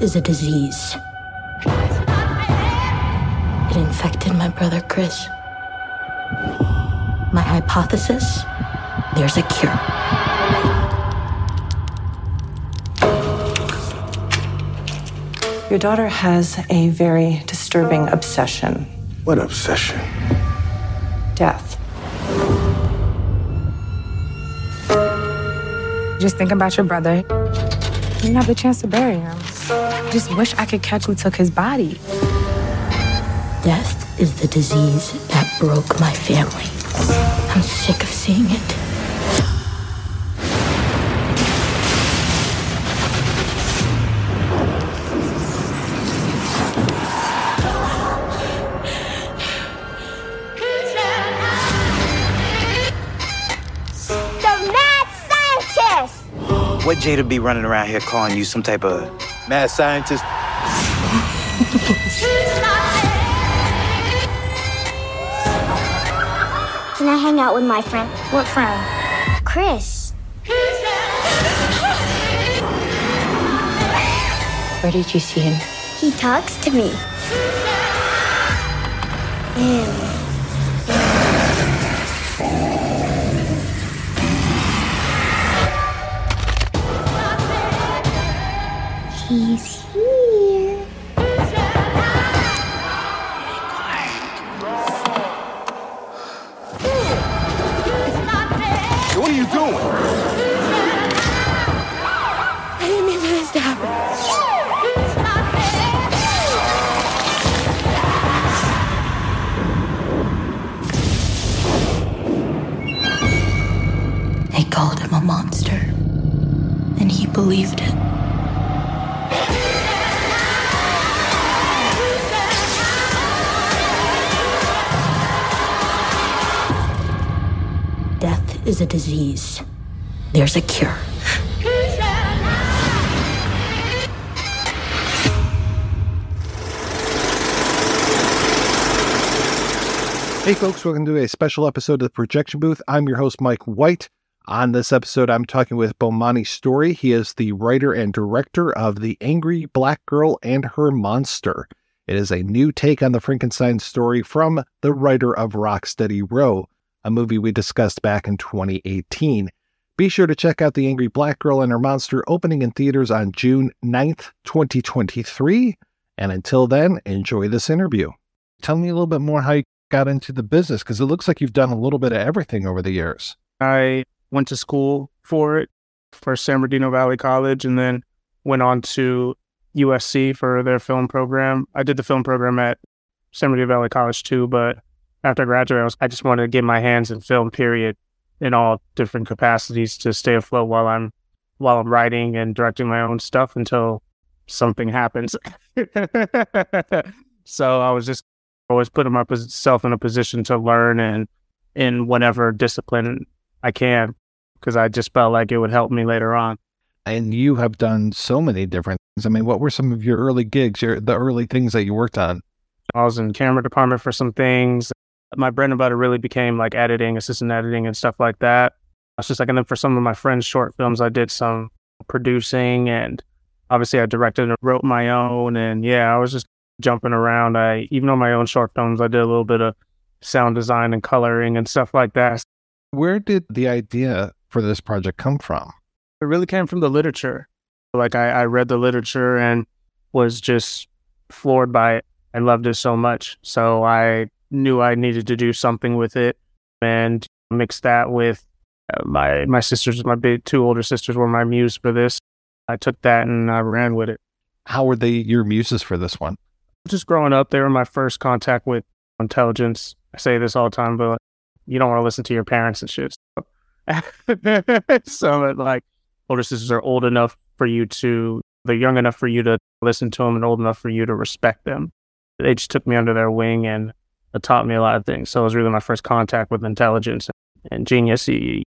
Is a disease. It infected my brother Chris. My hypothesis there's a cure. Your daughter has a very disturbing obsession What obsession? death. Just think about your brother. You didn't have the chance to bury him. I just wish I could catch who took his body. Death is the disease that broke my family. I'm sick of seeing it. Jada be running around here calling you some type of mad scientist? Can I hang out with my friend? What friend? Chris. Where did you see him? He talks to me. Ew. Is a disease. There's a cure. Hey, folks, welcome to a special episode of the Projection Booth. I'm your host, Mike White. On this episode, I'm talking with Bomani Story. He is the writer and director of The Angry Black Girl and Her Monster. It is a new take on the Frankenstein story from the writer of Rocksteady Row, a movie we discussed back in 2018. Be sure to check out The Angry Black Girl and Her Monster opening in theaters on June 9th, 2023. And until then, enjoy this interview. Tell me a little bit more how you got into the business because it looks like you've done a little bit of everything over the years. I went to school for it, for San Bernardino Valley College, and then went on to USC for their film program. I did the film program at San Bernardino Valley College too, but after I graduated, I, was, I just wanted to get my hands in film, period, in all different capacities to stay afloat while I'm while I'm writing and directing my own stuff until something happens. so I was just always putting myself in a position to learn and in whatever discipline I can because I just felt like it would help me later on. And you have done so many different things. I mean, what were some of your early gigs, your the early things that you worked on? I was in camera department for some things. My bread and butter really became like editing, assistant editing, and stuff like that. I was just like, and then for some of my friends' short films, I did some producing, and obviously I directed and wrote my own. And yeah, I was just jumping around. I even on my own short films, I did a little bit of sound design and coloring and stuff like that. Where did the idea for this project come from? It really came from the literature. Like I, I read the literature and was just floored by it. I loved it so much. So I knew I needed to do something with it and mix that with uh, my my sisters. My big two older sisters were my muse for this. I took that and I ran with it. How were they your muses for this one? Just growing up, they were my first contact with intelligence. I say this all the time, but you don't want to listen to your parents and shit. So so like older sisters are old enough for you to, they're young enough for you to listen to them and old enough for you to respect them. They just took me under their wing and it taught me a lot of things. So it was really my first contact with intelligence and genius. You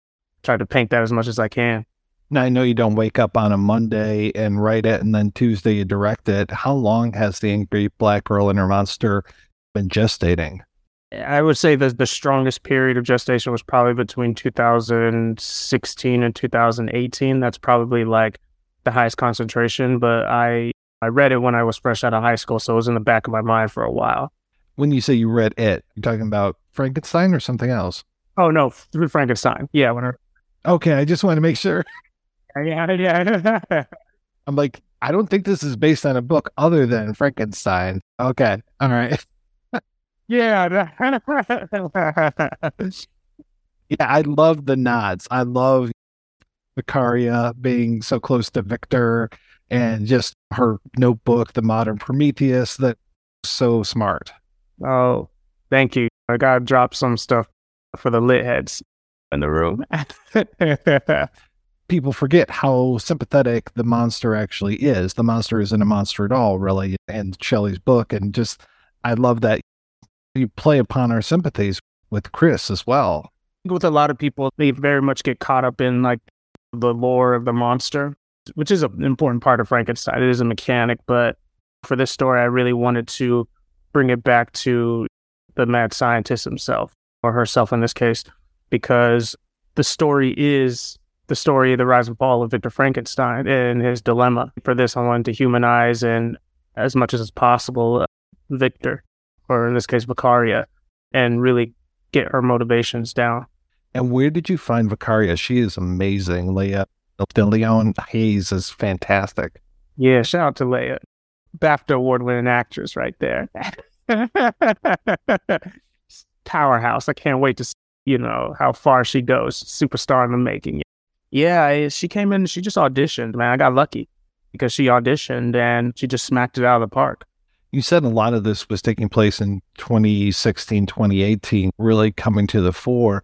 try to paint that as much as I can. Now, I know you don't wake up on a Monday and write it, and then Tuesday you direct it. How long has the Angry Black Girl and Her Monster been gestating? I would say that the strongest period of gestation was probably between 2016 and 2018. That's probably like the highest concentration. But I I read it when I was fresh out of high school, so it was in the back of my mind for a while. When you say you read it, you're talking about Frankenstein or something else? Oh no, through Frankenstein. Yeah, when I... Okay, I just want to make sure. Yeah, yeah. I'm like, I don't think this is based on a book other than Frankenstein. Okay, all right. yeah. yeah, I love the nods. I love Vicaria being so close to Victor and just her notebook, The Modern Prometheus, that so smart. Oh, thank you. I gotta drop some stuff for the lit heads in the room. People forget how sympathetic the monster actually is. The monster isn't a monster at all, really, in Shelley's book. And just, I love that you play upon our sympathies with Chris as well. With a lot of people, they very much get caught up in like the lore of the monster, which is an important part of Frankenstein. It is a mechanic, but for this story, I really wanted to bring it back to the mad scientist himself, or herself in this case, because the story is the story of the rise and fall of Victor Frankenstein and his dilemma. For this, I wanted to humanize and, as much as possible, uh, Victor, or in this case, Vicaria, and really get her motivations down. And where did you find Vicaria? She is amazing. Laya DeLeon Hayes is fantastic. Yeah, shout out to Laya. BAFTA award winning actress right there. Powerhouse. I can't wait to see, you know, how far she goes. Superstar in the making. Yeah, she came in, she just auditioned, man. I got lucky because she auditioned and she just smacked it out of the park. You said a lot of this was taking place in 2016, 2018, really coming to the fore.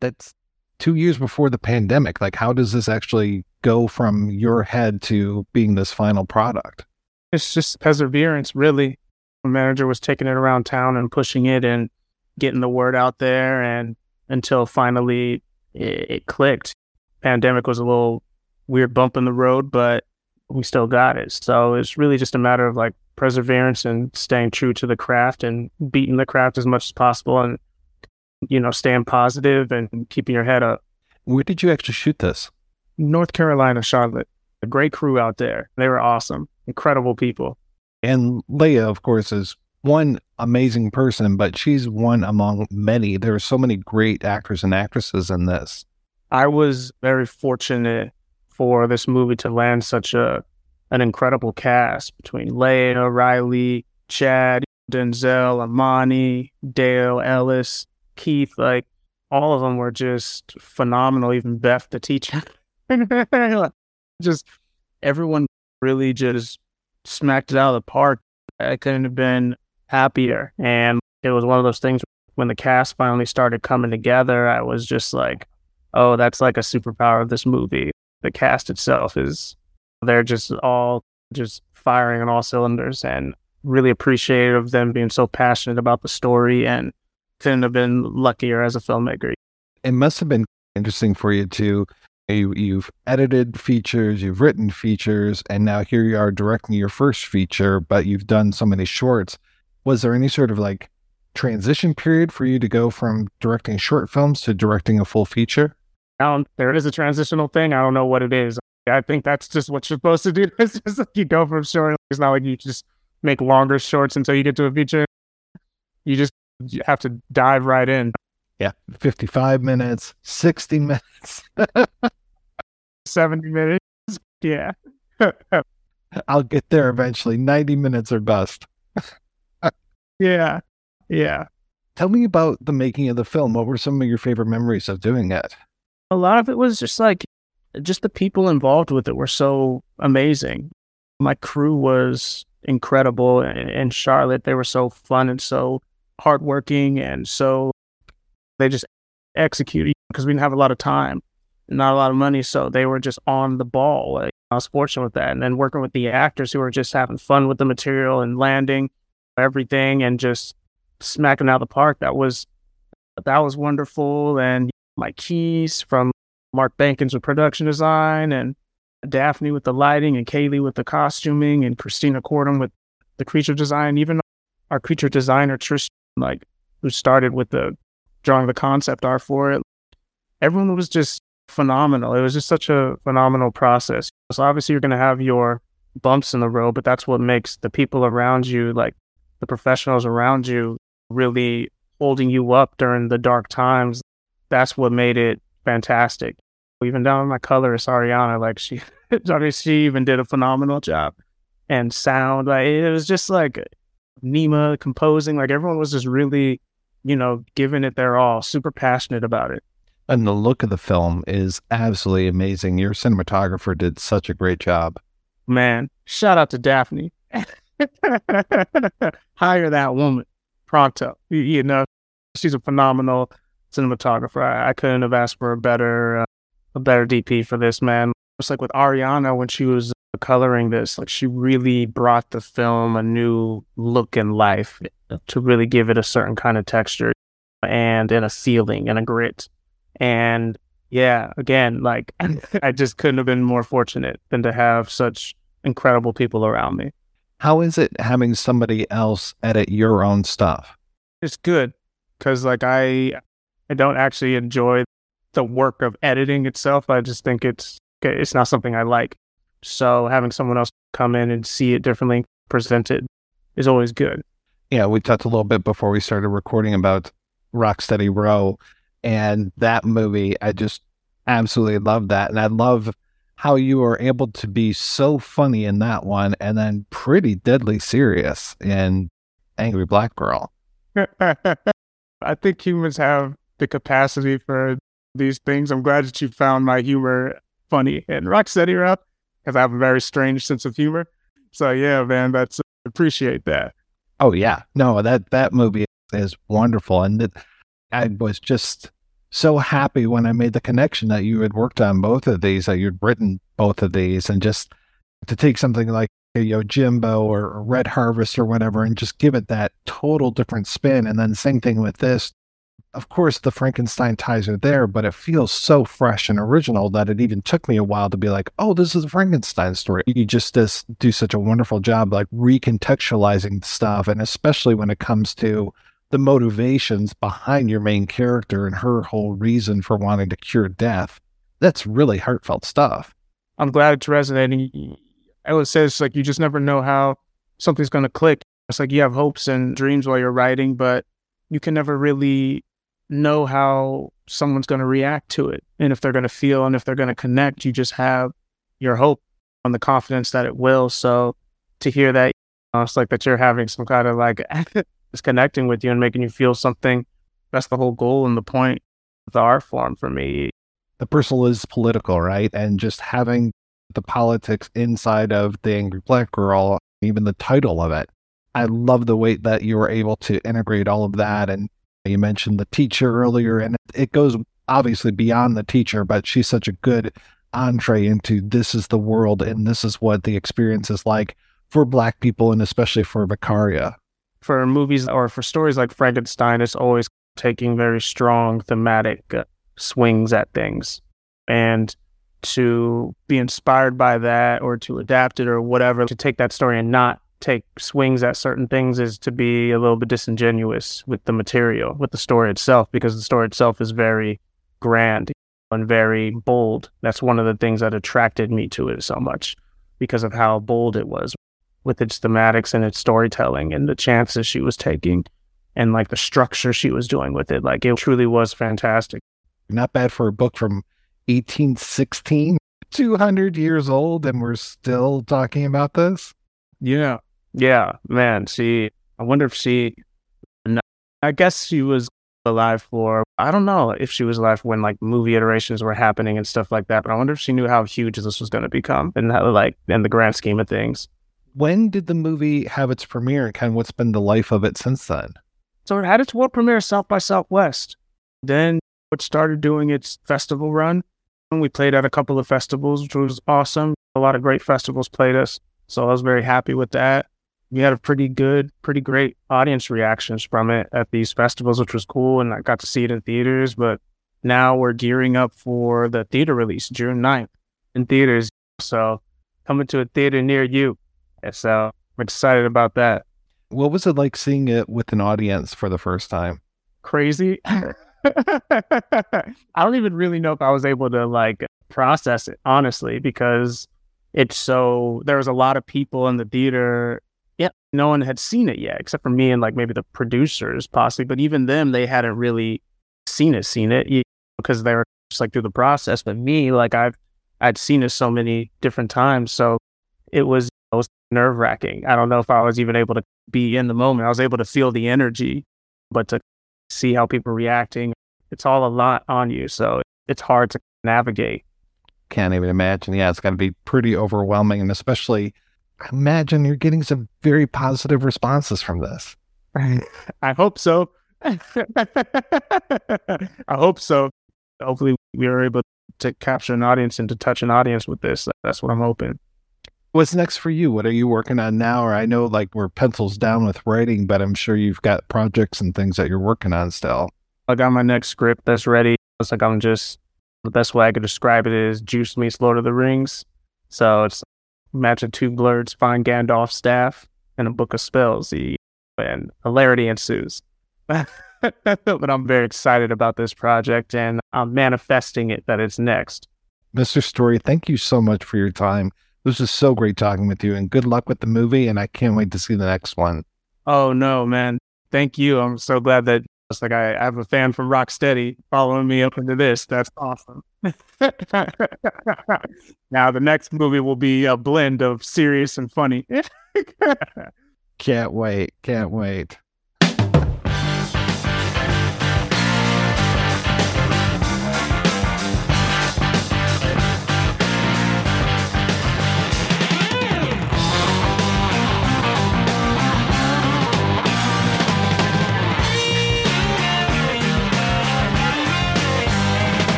That's two years before the pandemic. Like, how does this actually go from your head to being this final product? It's just perseverance, really. The manager was taking it around town and pushing it and getting the word out there, and until finally it, it clicked. Pandemic was a little weird bump in the road, but we still got it. So it's really just a matter of like perseverance and staying true to the craft and beating the craft as much as possible and you know staying positive and keeping your head up. Where did you actually shoot this? North Carolina, Charlotte. A great crew out there. They were awesome, incredible people. And Laya, of course, is one amazing person, but she's one among many. There are so many great actors and actresses in this. I was very fortunate for this movie to land such a an incredible cast between Laya, Riley, Chad, Denzel, Amani, Dale, Ellis, Keith. Like all of them were just phenomenal. Even Beth, the teacher. just everyone really just smacked it out of the park. I couldn't have been happier. And it was one of those things when the cast finally started coming together, I was just like, oh, that's like a superpower of this movie. The cast itself is, they're just all just firing on all cylinders and really appreciative of them being so passionate about the story and couldn't have been luckier as a filmmaker. It must have been interesting for you to you, you've edited features, you've written features, and now here you are directing your first feature, but you've done so many shorts. Was there any sort of like transition period for you to go from directing short films to directing a full feature? Don't, there is a transitional thing. I don't know what it is. I think that's just what you're supposed to do. It's just like you go from short. It's not like you just make longer shorts until you get to a feature. You just you have to dive right in. Yeah, 55 minutes, 60 minutes, 70 minutes. Yeah. I'll get there eventually. 90 minutes or best. yeah. Yeah. Tell me about the making of the film. What were some of your favorite memories of doing it? A lot of it was just like, just the people involved with it were so amazing. My crew was incredible in Charlotte. They were so fun and so hardworking and so they just execute because we didn't have a lot of time, not a lot of money. So they were just on the ball. Like, I was fortunate with that. And then working with the actors who were just having fun with the material and landing everything and just smacking out the park. That was that was wonderful. And Mike Keys from Mark Bankins with production design and Daphne with the lighting and Kaylee with the costuming and Christina Cordum with the creature design. Even our creature designer Trish, like who started with the drawing the concept art for it. Everyone was just phenomenal. It was just such a phenomenal process. So obviously you're going to have your bumps in the road, but that's what makes the people around you, like the professionals around you, really holding you up during the dark times. That's what made it fantastic. Even down my colorist Ariana, like she, she even did a phenomenal job. And sound, like it was just like Nima composing, like everyone was just really, you know, giving it their all, super passionate about it. And the look of the film is absolutely amazing. Your cinematographer did such a great job. Man, shout out to Daphne. Hire that woman pronto. You, know, she's a phenomenal cinematographer. I, I couldn't have asked for a better, uh, a better DP for this man. It's like with Ariana when she was coloring this, like she really brought the film a new look and life to really give it a certain kind of texture and and a feeling and a grit. And yeah, again, like I just couldn't have been more fortunate than to have such incredible people around me. How is it having somebody else edit your own stuff? It's good because like I I don't actually enjoy the work of editing itself. I just think it's it's not something I like. So having someone else come in and see it differently, present it, is always good. Yeah, we talked a little bit before we started recording about Rocksteady Row, and that movie. I just absolutely love that, and I love how you are able to be so funny in that one and then pretty deadly serious in Angry Black Girl. I think humans have the capacity for these things. I'm glad that you found my humor funny and Rocksteady Row because I have a very strange sense of humor. So yeah, man, that's appreciate that. Oh yeah, no that that movie is wonderful, and it, I was just so happy when I made the connection that you had worked on both of these, that you'd written both of these, and just to take something like you know Jimbo or, Red Harvest or whatever, and just give it that total different spin. And then same thing with this. Of course, the Frankenstein ties are there, but it feels so fresh and original that it even took me a while to be like, "Oh, this is a Frankenstein story." You just do such a wonderful job, like recontextualizing stuff, and especially when it comes to the motivations behind your main character and her whole reason for wanting to cure death. That's really heartfelt stuff. I'm glad it's resonating. I would say it's like you just never know how something's going to click. It's like you have hopes and dreams while you're writing, but you can never really know how someone's going to react to it and if they're going to feel and if they're going to connect. You just have your hope and the confidence that it will. So to hear that, you know, it's like that you're having some kind of like is connecting with you and making you feel something. That's the whole goal and the point of the art form for me. The personal is political, right? And just having the politics inside of the Angry Black Girl, even the title of it. I love the way that you were able to integrate all of that. And you mentioned the teacher earlier, and it goes obviously beyond the teacher, but she's such a good entree into this is the world and this is what the experience is like for Black people and especially for Vicaria for movies or for stories like Frankenstein, it's always taking very strong thematic uh, swings at things. And to be inspired by that or to adapt it or whatever, to take that story and not take swings at certain things is to be a little bit disingenuous with the material, with the story itself, because the story itself is very grand and very bold. That's one of the things that attracted me to it so much because of how bold it was with its thematics and its storytelling and the chances she was taking and like the structure she was doing with it. Like it truly was fantastic. Not bad for a book from 1816, 200 years old, and we're still talking about this. Yeah. Yeah, man. See, I wonder if she, I guess she was alive for, I don't know if she was alive when like movie iterations were happening and stuff like that, but I wonder if she knew how huge this was going to become and how, like, in the grand scheme of things when did the movie have its premiere and kind of what's been the life of it since then? So it had its world premiere South by Southwest. Then it started doing its festival run. And we played at a couple of festivals, which was awesome. A lot of great festivals played us. So I was very happy with that. We had a pretty good, pretty great audience reactions from it at these festivals, which was cool. And I got to see it in theaters. But now we're gearing up for the theater release June 9th in theaters. So coming to a theater near you. And so I'm excited about that. What was it like seeing it with an audience for the first time? Crazy. I don't even really know if I was able to like process it, honestly, because it's so there was a lot of people in the theater. Yeah, no one had seen it yet, except for me and like maybe the producers, possibly. But even them, they hadn't really seen it, seen it because they were just like through the process. But me, like I've I'd seen it so many different times, so it was it was nerve wracking. I don't know if I was even able to be in the moment. I was able to feel the energy, but to see how people are reacting. It's all a lot on you. So it's hard to navigate. Can't even imagine. Yeah, it's got to be pretty overwhelming. And especially, imagine you're getting some very positive responses from this. I hope so. I hope so. Hopefully, we are able to capture an audience and to touch an audience with this. That's what I'm hoping. What's next for you? What are you working on now? Or I know like we're pencils down with writing, but I'm sure you've got projects and things that you're working on still. I got my next script that's ready. It's like I'm just the best way I could describe it is Juice meets Lord of the Rings. So it's imagine two blurs find Gandalf's staff and a book of spells, he, and hilarity ensues. but I'm very excited about this project and I'm manifesting it that it's next. Mr. Story, thank you so much for your time. This was so great talking with you and good luck with the movie. And I can't wait to see the next one. Oh, no, man. Thank you. I'm so glad that it's like I, I have a fan from Rocksteady following me up into this. That's awesome. now, the next movie will be a blend of serious and funny. can't wait. Can't wait.